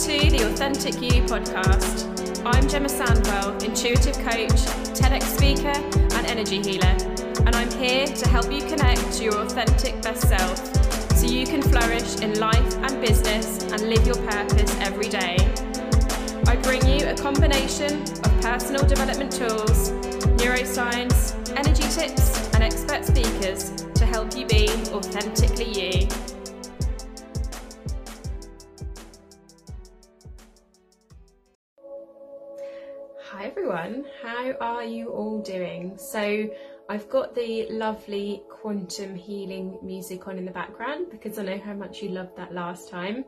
to the Authentic You podcast. I'm Gemma Sandwell, intuitive coach, TEDx speaker, and energy healer, and I'm here to help you connect to your authentic best self so you can flourish in life and business and live your purpose every day. I bring you a combination of personal development tools, neuroscience, energy tips, and expert speakers to help you be authentically you. Everyone, how are you all doing? So, I've got the lovely quantum healing music on in the background because I know how much you loved that last time.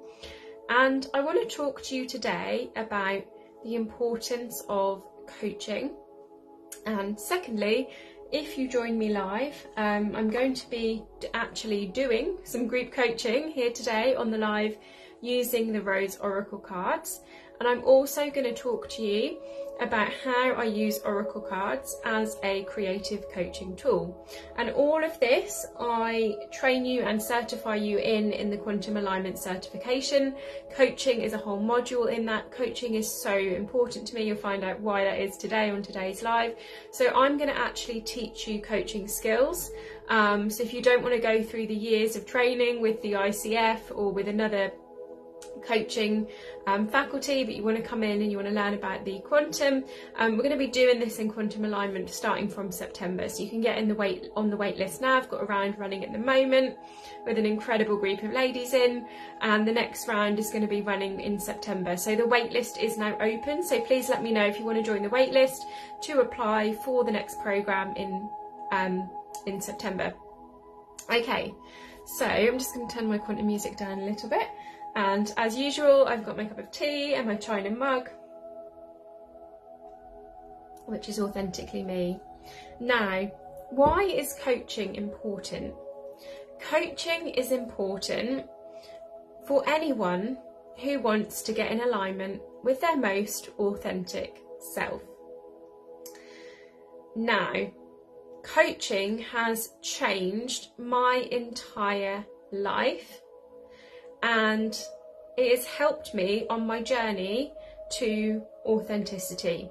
And I want to talk to you today about the importance of coaching. And secondly, if you join me live, um, I'm going to be actually doing some group coaching here today on the live using the Rose Oracle cards. And I'm also going to talk to you about how I use Oracle cards as a creative coaching tool. And all of this I train you and certify you in in the Quantum Alignment certification. Coaching is a whole module in that. Coaching is so important to me. You'll find out why that is today on today's live. So I'm going to actually teach you coaching skills. Um, so if you don't want to go through the years of training with the ICF or with another coaching um, faculty, but you want to come in and you want to learn about the quantum. Um, we're going to be doing this in quantum alignment starting from September, so you can get in the wait on the wait list now. I've got a round running at the moment with an incredible group of ladies in, and the next round is going to be running in September. So the wait list is now open. So please let me know if you want to join the wait list to apply for the next program in um, in September. Okay, so I'm just going to turn my quantum music down a little bit. And as usual, I've got my cup of tea and my china mug, which is authentically me. Now, why is coaching important? Coaching is important for anyone who wants to get in alignment with their most authentic self. Now, coaching has changed my entire life and it has helped me on my journey to authenticity.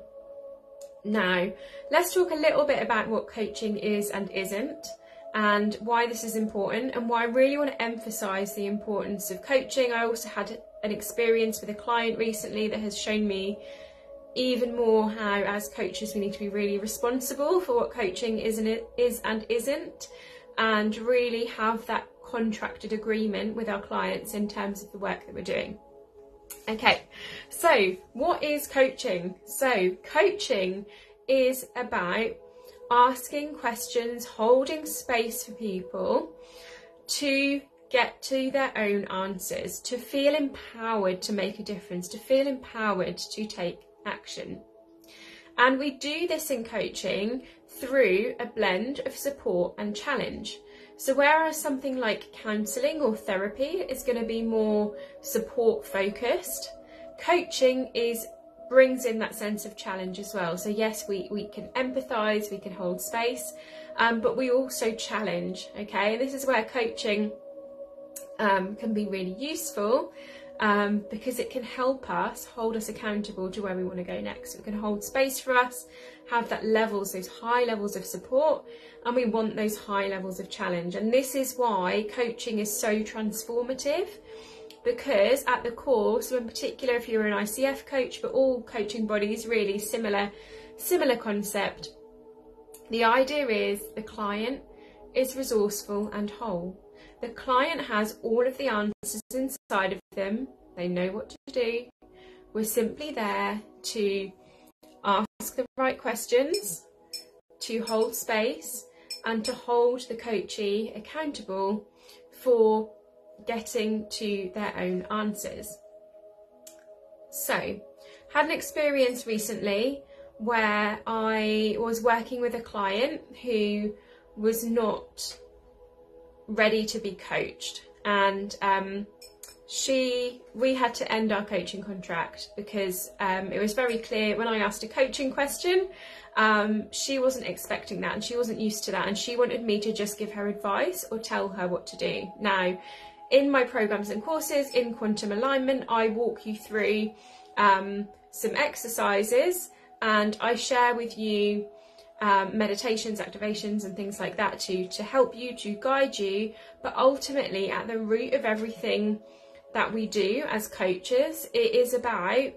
Now, let's talk a little bit about what coaching is and isn't, and why this is important, and why I really want to emphasize the importance of coaching. I also had an experience with a client recently that has shown me even more how, as coaches, we need to be really responsible for what coaching is and, is and isn't, and really have that contracted agreement with our clients in terms of the work that we're doing. Okay, so what is coaching? So, coaching is about asking questions, holding space for people to get to their own answers, to feel empowered to make a difference, to feel empowered to take action. And we do this in coaching through a blend of support and challenge. So, whereas something like counselling or therapy is going to be more support focused, coaching is brings in that sense of challenge as well. So, yes, we, we can empathise, we can hold space, um, but we also challenge, okay? And this is where coaching um, can be really useful um, because it can help us hold us accountable to where we want to go next. It can hold space for us, have that levels, those high levels of support, and we want those high levels of challenge. And this is why coaching is so transformative because at the core, so in particular if you're an ICF coach, but all coaching bodies really similar, similar concept. The idea is the client is resourceful and whole. The client has all of the answers inside of them. They know what to do. We're simply there to ask the right questions, to hold space, and to hold the coachee accountable for getting to their own answers. So, had an experience recently where I was working with a client who was not ready to be coached and um, she we had to end our coaching contract because um, it was very clear when I asked a coaching question um, she wasn't expecting that and she wasn't used to that and she wanted me to just give her advice or tell her what to do now in my programs and courses in quantum alignment, I walk you through um, some exercises and I share with you um, meditations, activations, and things like that to, to help you, to guide you. But ultimately, at the root of everything that we do as coaches, it is about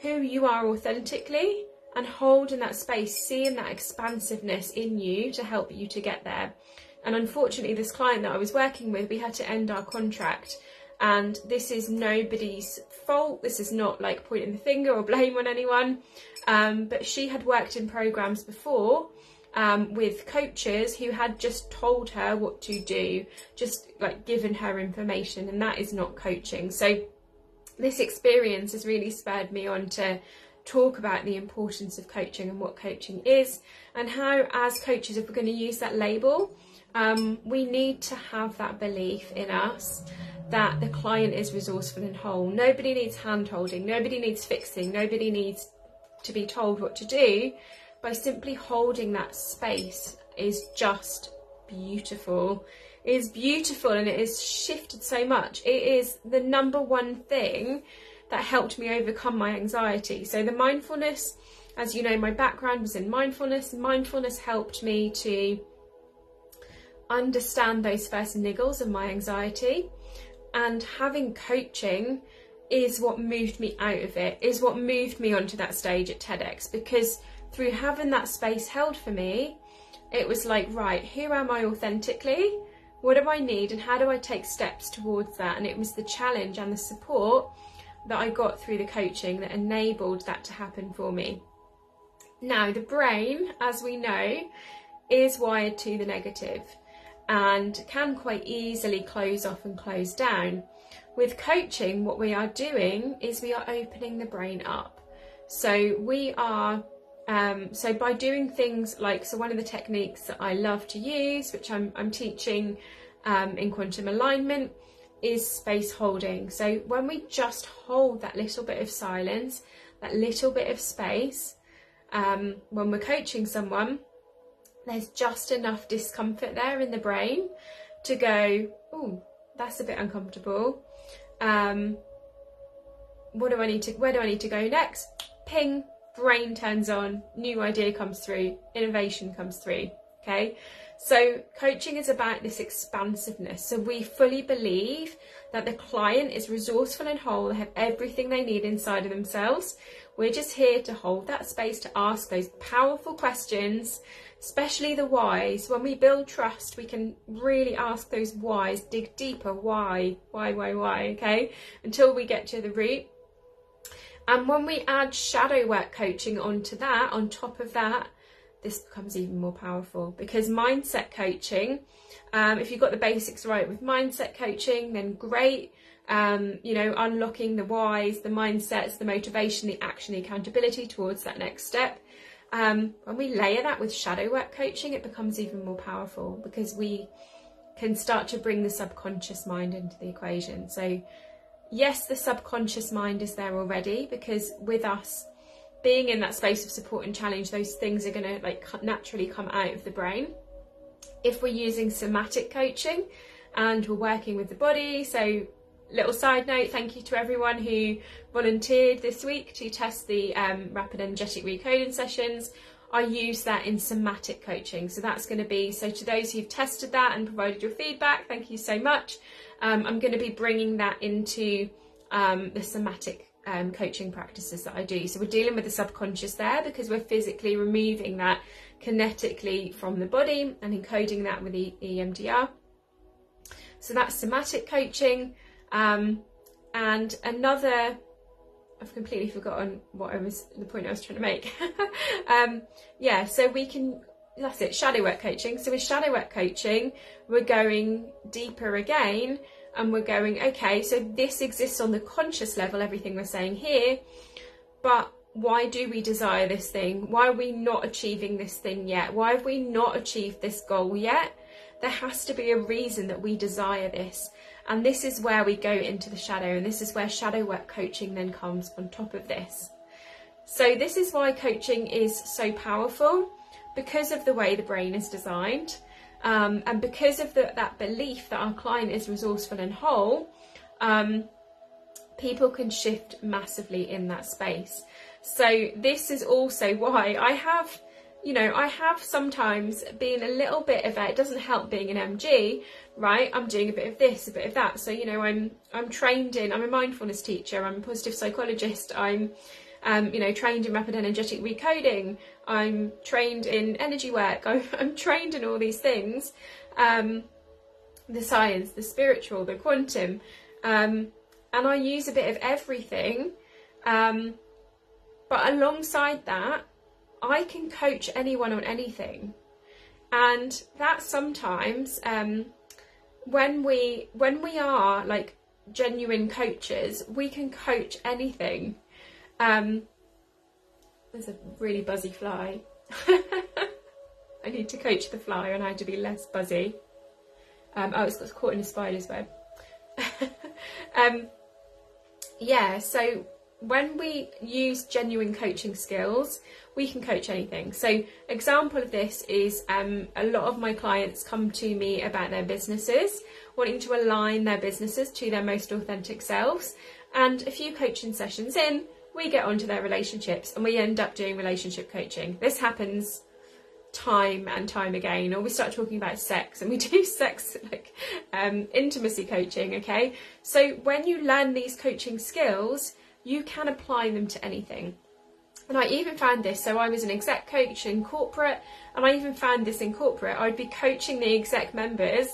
who you are authentically and holding that space, seeing that expansiveness in you to help you to get there. And unfortunately, this client that I was working with, we had to end our contract. And this is nobody's fault. This is not like pointing the finger or blame on anyone. Um, but she had worked in programs before um, with coaches who had just told her what to do, just like given her information, and that is not coaching. So this experience has really spurred me on to talk about the importance of coaching and what coaching is, and how, as coaches, if we're going to use that label, um, we need to have that belief in us that the client is resourceful and whole. Nobody needs hand holding, nobody needs fixing, nobody needs to be told what to do. By simply holding that space is just beautiful. It is beautiful and it has shifted so much. It is the number one thing that helped me overcome my anxiety. So the mindfulness, as you know, my background was in mindfulness. Mindfulness helped me to understand those first niggles of my anxiety and having coaching is what moved me out of it, is what moved me onto that stage at TEDx because through having that space held for me, it was like, right, who am I authentically? What do I need and how do I take steps towards that? And it was the challenge and the support that I got through the coaching that enabled that to happen for me. Now, the brain, as we know, is wired to the negative and can quite easily close off and close down. With coaching, what we are doing is we are opening the brain up. So we are, um, so by doing things like, so one of the techniques that I love to use, which I'm, I'm teaching um, in quantum alignment, is space holding. So when we just hold that little bit of silence, that little bit of space, um, when we're coaching someone, there's just enough discomfort there in the brain to go, oh, that's a bit uncomfortable. Um, what do I need to, where do I need to go next? Ping, brain turns on, new idea comes through, innovation comes through. Okay. So coaching is about this expansiveness. So we fully believe that the client is resourceful and whole, they have everything they need inside of themselves. We're just here to hold that space to ask those powerful questions especially the whys. When we build trust, we can really ask those whys, dig deeper. Why, why, why, why, okay? Until we get to the root. And when we add shadow work coaching onto that, on top of that, this becomes even more powerful because mindset coaching, um, if you've got the basics right with mindset coaching, then great. Um, you know, unlocking the whys, the mindsets, the motivation, the action, the accountability towards that next step. Um, when we layer that with shadow work coaching, it becomes even more powerful because we can start to bring the subconscious mind into the equation. So, yes, the subconscious mind is there already because with us being in that space of support and challenge, those things are going to like naturally come out of the brain. If we're using somatic coaching and we're working with the body, so little side note, thank you to everyone who volunteered this week to test the um, rapid energetic recoding sessions. I use that in somatic coaching. So that's going to be, so to those who've tested that and provided your feedback, thank you so much. Um, I'm going to be bringing that into um, the somatic um, coaching practices that I do. So we're dealing with the subconscious there because we're physically removing that kinetically from the body and encoding that with the EMDR. So that's somatic coaching. Um, and another, I've completely forgotten what I was, the point I was trying to make. um, yeah, so we can, that's it, shadow work coaching. So with shadow work coaching, we're going deeper again and we're going, okay, so this exists on the conscious level, everything we're saying here, but why do we desire this thing? Why are we not achieving this thing yet? Why have we not achieved this goal yet? There has to be a reason that we desire this. And this is where we go into the shadow, and this is where shadow work coaching then comes on top of this. So, this is why coaching is so powerful because of the way the brain is designed. Um, and because of the, that belief that our client is resourceful and whole, um, people can shift massively in that space. So this is also why I have, you know, I have sometimes been a little bit of a, it doesn't help being an MG, right? I'm doing a bit of this, a bit of that. So, you know, I'm, I'm trained in, I'm a mindfulness teacher, I'm a positive psychologist, I'm, um, you know, trained in rapid energetic recoding, I'm trained in energy work, I'm, I'm trained in all these things, um, the science, the spiritual, the quantum, um, and I use a bit of everything. Um, but alongside that, I can coach anyone on anything, and that sometimes um, when we when we are like genuine coaches, we can coach anything. Um, there's a really buzzy fly. I need to coach the fly on how to be less buzzy. Um, oh, it's got caught in a spider's web. um, yeah, so when we use genuine coaching skills, we can coach anything. So, example of this is um, a lot of my clients come to me about their businesses, wanting to align their businesses to their most authentic selves. And a few coaching sessions in, we get onto their relationships and we end up doing relationship coaching. This happens time and time again or we start talking about sex and we do sex like um, intimacy coaching okay? So when you learn these coaching skills you can apply them to anything. And I even found this so I was an exec coach in corporate and I even found this in corporate. I'd be coaching the exec members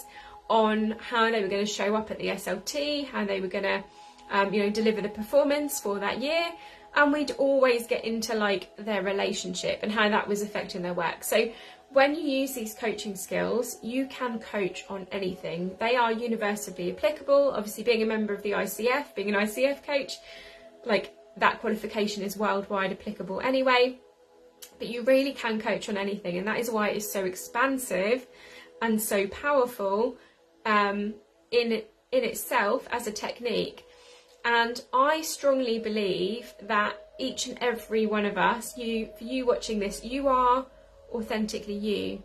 on how they were going to show up at the SLT how they were going to um, you know deliver the performance for that year and we'd always get into like their relationship and how that was affecting their work. So when you use these coaching skills, you can coach on anything. They are universally applicable. Obviously, being a member of the ICF, being an ICF coach, like that qualification is worldwide applicable anyway. But you really can coach on anything, and that is why it is so expansive and so powerful um, in in itself as a technique. And I strongly believe that each and every one of us, you for you watching this, you are authentically you.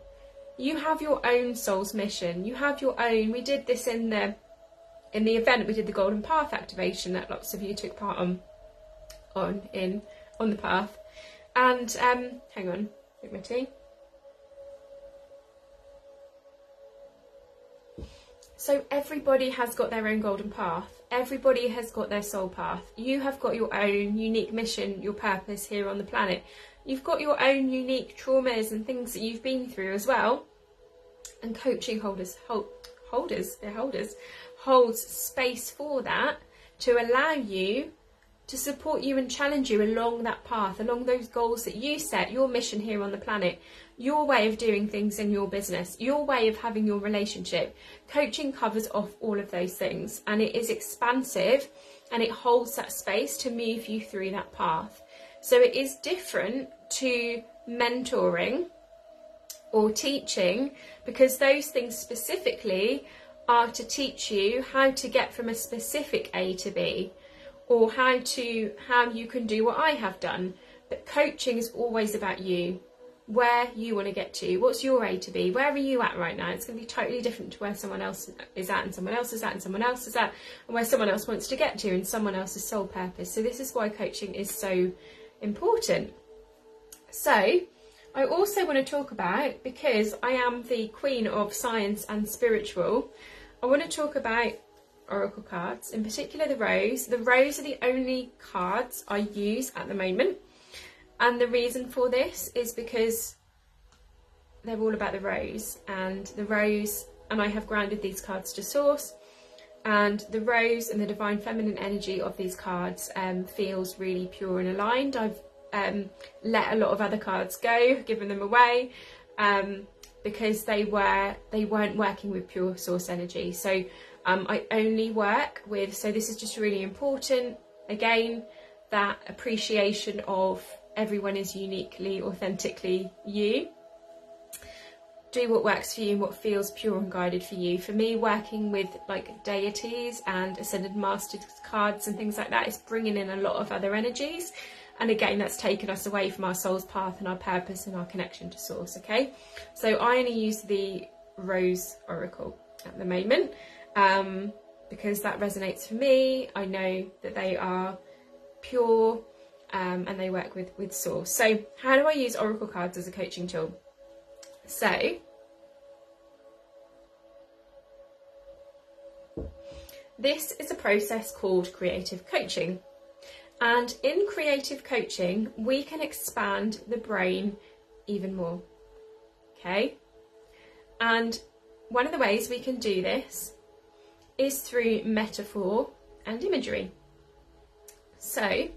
You have your own soul's mission. You have your own. We did this in the in the event. We did the Golden Path activation that lots of you took part on on in on the path. And um, hang on, drink my tea. So everybody has got their own golden path. Everybody has got their soul path. You have got your own unique mission, your purpose here on the planet. You've got your own unique traumas and things that you've been through as well. And coaching holders, hold, holders, they're holders, holds space for that to allow you to support you and challenge you along that path, along those goals that you set, your mission here on the planet, your way of doing things in your business, your way of having your relationship. Coaching covers off all of those things and it is expansive and it holds that space to move you through that path. So it is different to mentoring or teaching because those things specifically are to teach you how to get from a specific A to B or how to how you can do what I have done. But coaching is always about you, where you want to get to. What's your A to B? Where are you at right now? It's going to be totally different to where someone else is at, and someone else is at, and someone else is at, and where someone else wants to get to, and someone else's sole purpose. So this is why coaching is so important. So I also want to talk about because I am the queen of science and spiritual. I want to talk about oracle cards, in particular the rose. The rose are the only cards I use at the moment. And the reason for this is because they're all about the rose and the rose and I have grounded these cards to source and the rose and the divine feminine energy of these cards um, feels really pure and aligned. I've um, let a lot of other cards go, given them away um, because they were they weren't working with pure source energy. So um, I only work with, so this is just really important, again, that appreciation of everyone is uniquely, authentically you. Do what works for you and what feels pure and guided for you. For me, working with like deities and ascended masters cards and things like that is bringing in a lot of other energies. And again, that's taken us away from our soul's path and our purpose and our connection to source, okay? So I only use the Rose Oracle at the moment um, because that resonates for me. I know that they are pure um, and they work with, with Source. So, how do I use Oracle cards as a coaching tool? So, this is a process called creative coaching. And in creative coaching, we can expand the brain even more. Okay? And one of the ways we can do this is through metaphor and imagery. So,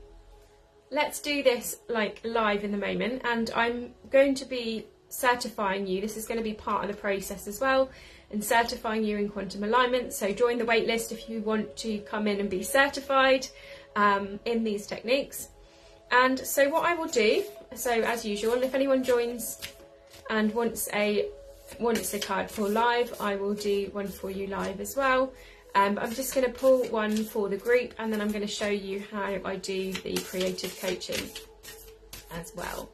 let's do this like live in the moment and I'm going to be certifying you. This is going to be part of the process as well and certifying you in quantum alignment. So join the waitlist if you want to come in and be certified um, in these techniques. And so what I will do, so as usual, if anyone joins and wants a wants a card for live, I will do one for you live as well. Um, I'm just going to pull one for the group and then I'm going to show you how I do the creative coaching as well.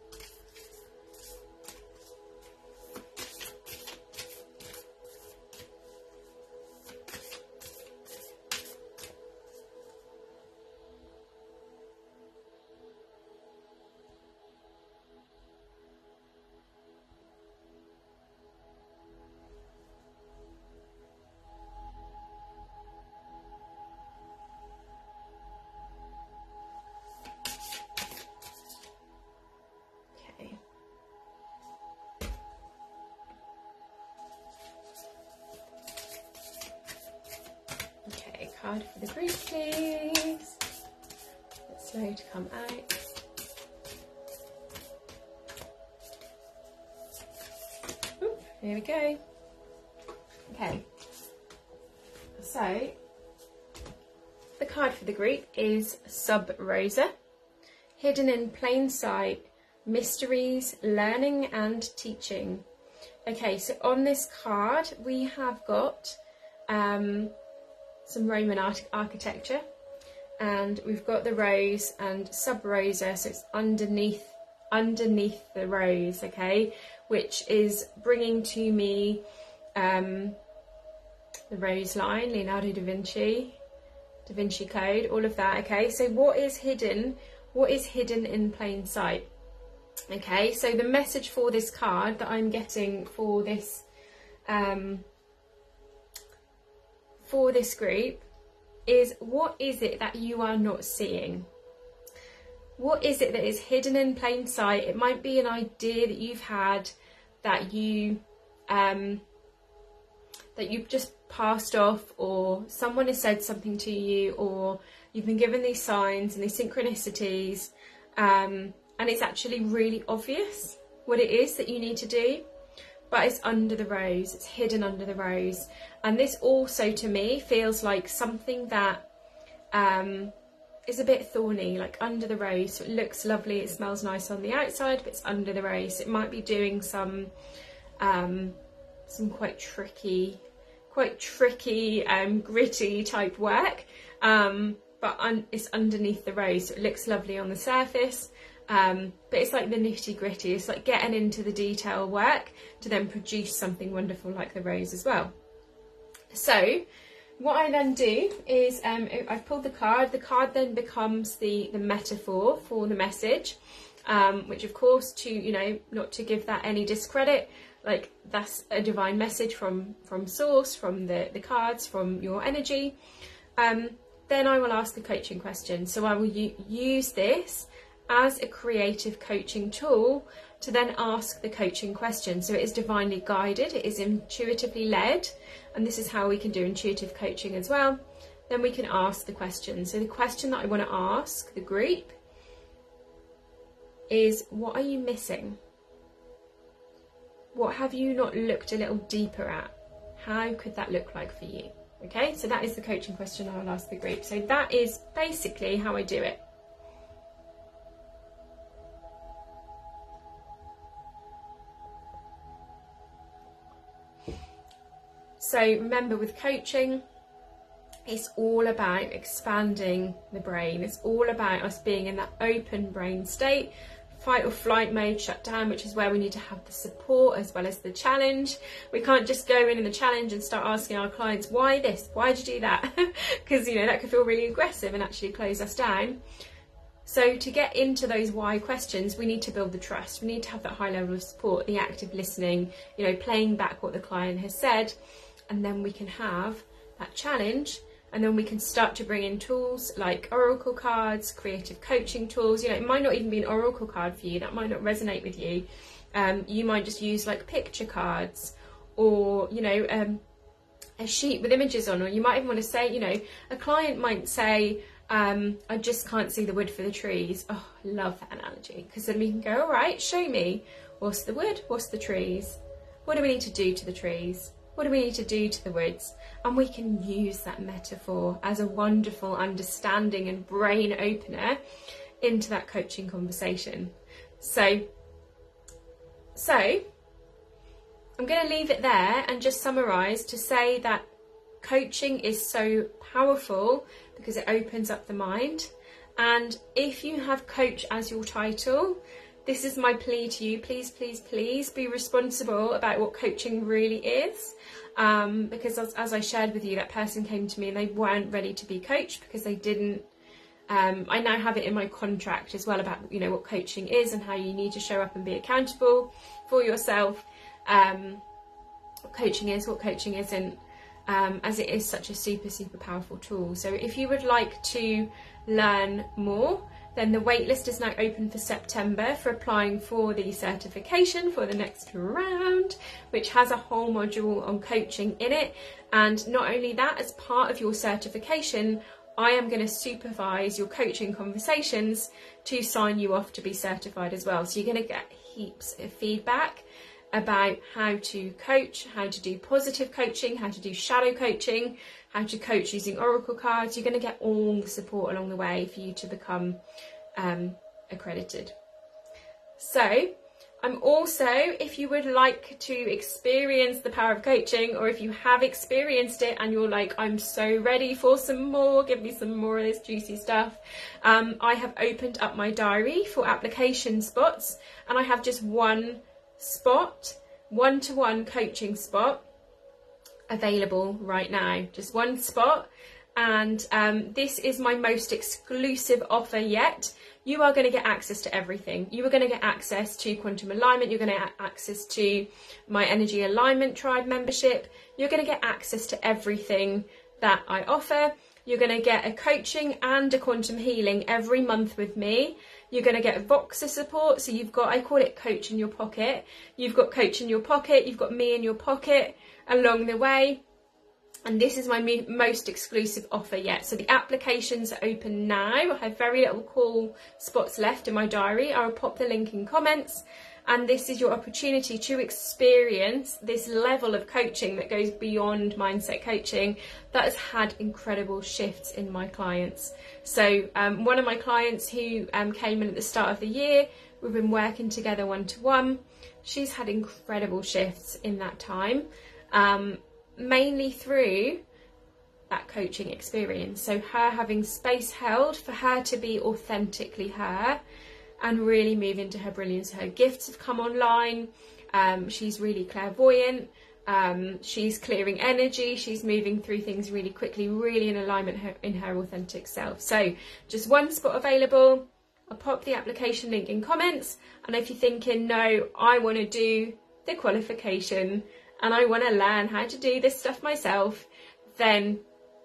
Here we go. Okay. So, the card for the group is Sub Rosa. Hidden in plain sight, mysteries, learning and teaching. Okay, so on this card we have got um, some Roman art architecture and we've got the rose and sub rosa so it's underneath underneath the rose okay which is bringing to me um, the rose line Leonardo da Vinci Da Vinci Code all of that okay so what is hidden what is hidden in plain sight okay so the message for this card that I'm getting for this um, for this group is what is it that you are not seeing? What is it that is hidden in plain sight? It might be an idea that you've had that you um, that you've just passed off, or someone has said something to you, or you've been given these signs and these synchronicities, um, and it's actually really obvious what it is that you need to do but it's under the rose, it's hidden under the rose. And this also to me feels like something that um, is a bit thorny, like under the rose. So it looks lovely, it smells nice on the outside, but it's under the rose. It might be doing some um, some quite tricky, quite tricky, um, gritty type work. Um, but un it's underneath the rose, so it looks lovely on the surface. Um, but it's like the nitty gritty, it's like getting into the detail work to then produce something wonderful like the rose as well. So what I then do is um, I've pulled the card, the card then becomes the, the metaphor for the message, um, which of course to, you know, not to give that any discredit, like that's a divine message from, from source, from the, the cards, from your energy. Um, then I will ask a coaching question. So I will use this as a creative coaching tool to then ask the coaching question. So it is divinely guided, it is intuitively led, and this is how we can do intuitive coaching as well. Then we can ask the question. So the question that I want to ask the group is what are you missing? What have you not looked a little deeper at? How could that look like for you? Okay, so that is the coaching question I'll ask the group. So that is basically how I do it. So remember with coaching, it's all about expanding the brain. It's all about us being in that open brain state, fight or flight mode shut down, which is where we need to have the support as well as the challenge. We can't just go in in the challenge and start asking our clients, why this? Why did you do that? Because, you know, that could feel really aggressive and actually close us down. So to get into those why questions, we need to build the trust. We need to have that high level of support, the active listening, you know, playing back what the client has said, and then we can have that challenge. And then we can start to bring in tools like oracle cards creative coaching tools. You know it might not even be an oracle card for you. That might not resonate with you. Um, you might just use like picture cards or you know um, a sheet with images on or you might even want to say you know a client might say um, I just can't see the wood for the trees. Oh, I love that analogy because then we can go, all right, show me. What's the wood, what's the trees, what do we need to do to the trees, what do we need to do to the woods? And we can use that metaphor as a wonderful understanding and brain opener into that coaching conversation. So, so I'm going to leave it there and just summarize to say that coaching is so powerful because it opens up the mind. And if you have coach as your title, this is my plea to you. Please, please, please be responsible about what coaching really is. Um, because as, as, I shared with you, that person came to me and they weren't ready to be coached because they didn't. Um, I now have it in my contract as well about you know what coaching is and how you need to show up and be accountable for yourself. Um, what coaching is, what coaching isn't, um, as it is such a super super powerful tool. So if you would like to learn more then the waitlist is now open for September for applying for the certification for the next round, which has a whole module on coaching in it. And not only that, as part of your certification, I am going to supervise your coaching conversations to sign you off to be certified as well. So you're going to get heaps of feedback about how to coach, how to do positive coaching, how to do shadow coaching, how to coach using oracle cards. You're going to get all the support along the way for you to become um, accredited. So, I'm also, if you would like to experience the power of coaching, or if you have experienced it and you're like, I'm so ready for some more, give me some more of this juicy stuff, um, I have opened up my diary for application spots, and I have just one spot, one to one coaching spot available right now. Just one spot. And um, this is my most exclusive offer yet. You are going to get access to everything. You are going to get access to quantum alignment. You're going to get access to my energy alignment tribe membership. You're going to get access to everything that I offer. You're going to get a coaching and a quantum healing every month with me. You're going to get Voxer support. So you've got, I call it coach in your pocket. You've got coach in your pocket. You've got me in your pocket along the way. And this is my most exclusive offer yet. So the applications are open now. I have very little call spots left in my diary. I'll pop the link in comments. And this is your opportunity to experience this level of coaching that goes beyond mindset coaching that has had incredible shifts in my clients. So, um, one of my clients who um, came in at the start of the year, we've been working together one to one. She's had incredible shifts in that time um, mainly through that coaching experience. So, her having space held for her to be authentically her and really move into her brilliance. Her gifts have come online. Um, she's really clairvoyant. Um, she's clearing energy. She's moving through things really quickly, really in alignment her, in her authentic self. So, just one spot available. I'll pop the application link in comments. And if you're thinking, no, I want to do the qualification, and I want to learn how to do this stuff myself, then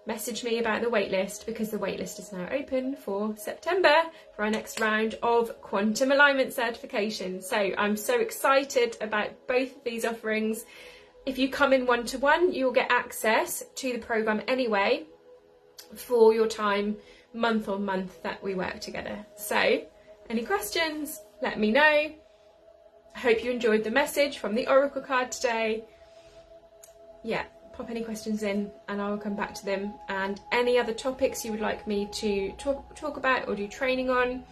message me about the waitlist because the waitlist is now open for September for our next round of quantum alignment certification. So I'm so excited about both of these offerings. If you come in one to one, you'll get access to the program anyway for your time month on month that we work together. So, any questions? Let me know. I hope you enjoyed the message from the Oracle card today yeah, pop any questions in and I will come back to them. And any other topics you would like me to talk, talk about or do training on,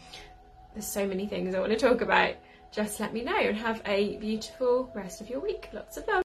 there's so many things I want to talk about. Just let me know and have a beautiful rest of your week. Lots of love.